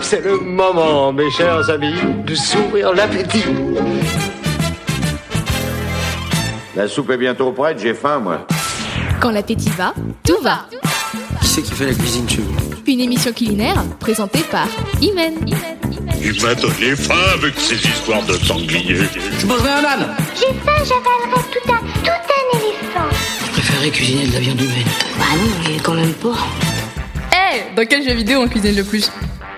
C'est le moment, mes chers amis, de s'ouvrir l'appétit. La soupe est bientôt prête, j'ai faim, moi. Quand l'appétit va, tout va. Qui c'est qui fait la cuisine chez vous Une émission culinaire présentée par Imen. Il m'a donné faim avec ces histoires de sanglier. Je mangerai un âne J'ai faim, j'avalerai tout un, tout un éléphant. Je préférerais cuisiner de la viande humaine. Bah non, mais quand même pas. Dans quel jeu vidéo on cuisine le plus?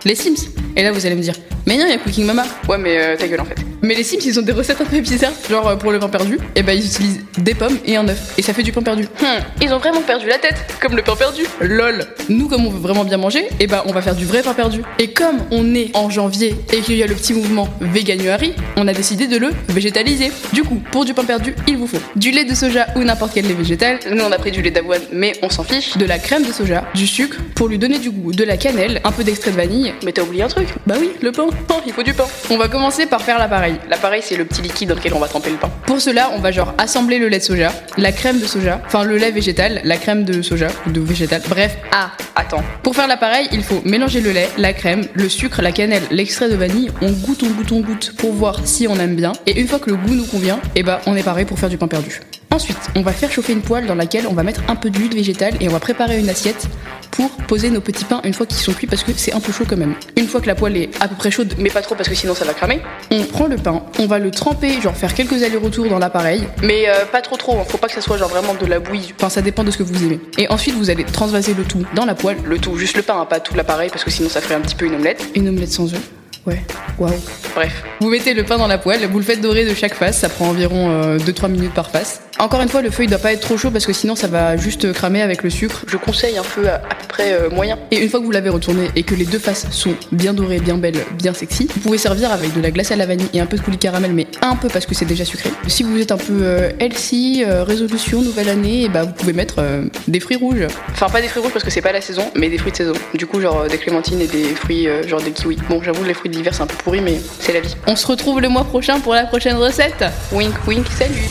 Les Sims. Et là vous allez me dire, mais non, il y a Cooking Mama. Ouais, mais euh, ta gueule en fait. Mais les Sims, ils ont des recettes un peu bizarres. Genre euh, pour le pain perdu, et ben ils utilisent des pommes et un œuf. Et ça fait du pain perdu. Hum, ils ont vraiment perdu la tête, comme le pain perdu. Lol. Nous, comme on veut vraiment bien manger, et ben on va faire du vrai pain perdu. Et comme on est en janvier et qu'il y a le petit mouvement Veganuary, on a décidé de le végétaliser. Du coup, pour du pain perdu, il vous faut du lait de soja ou n'importe quel lait végétal. Nous, on a pris du lait d'avoine, mais on s'en fiche. De la crème de soja, du sucre pour lui donner du goût, de la cannelle, un peu d'extrait de vanille. Mais t'as oublié un truc Bah oui, le pain. Il faut du pain. On va commencer par faire l'appareil. L'appareil, c'est le petit liquide dans lequel on va tremper le pain. Pour cela, on va genre assembler le lait de soja, la crème de soja, enfin le lait végétal, la crème de soja, ou de végétal. Bref, ah, attends. Pour faire l'appareil, il faut mélanger le lait, la crème, le sucre, la cannelle, l'extrait de vanille. On goûte, on goûte, on goûte pour voir si on aime bien. Et une fois que le goût nous convient, et bah on est paré pour faire du pain perdu. Ensuite, on va faire chauffer une poêle dans laquelle on va mettre un peu d'huile végétale et on va préparer une assiette pour poser nos petits pains une fois qu'ils sont cuits parce que c'est un peu chaud quand même. Une fois que la poêle est à peu près chaude, mais pas trop parce que sinon ça va cramer, on prend le pain, on va le tremper, genre faire quelques allers-retours dans l'appareil, mais euh, pas trop trop, hein. faut pas que ça soit genre vraiment de la bouillie. Enfin, ça dépend de ce que vous aimez. Et ensuite, vous allez transvaser le tout dans la poêle, le tout, juste le pain, hein, pas tout l'appareil parce que sinon ça ferait un petit peu une omelette. Une omelette sans œufs. Ouais, waouh. Bref, vous mettez le pain dans la poêle, vous le faites dorer de chaque face, ça prend environ 2-3 minutes par face. Encore une fois, le feu il doit pas être trop chaud parce que sinon ça va juste cramer avec le sucre. Je conseille un feu à, à peu près euh, moyen. Et une fois que vous l'avez retourné et que les deux faces sont bien dorées, bien belles, bien sexy, vous pouvez servir avec de la glace à la vanille et un peu de coulis caramel, mais un peu parce que c'est déjà sucré. Si vous êtes un peu euh, healthy, euh, résolution, nouvelle année, et bah vous pouvez mettre des fruits rouges. Enfin pas des fruits rouges parce que c'est pas la saison, mais des fruits de saison. Du coup genre des clémentines et des fruits genre des kiwis. Bon j'avoue les fruits de l'hiver c'est un peu pourri mais c'est la vie. On se retrouve le mois prochain pour la prochaine recette. Wink wink, salut.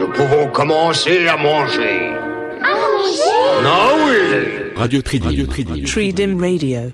Nous pouvons commencer à manger. À manger? Ah oui Radio Tridim. Radio Tridim. Tridim Radio.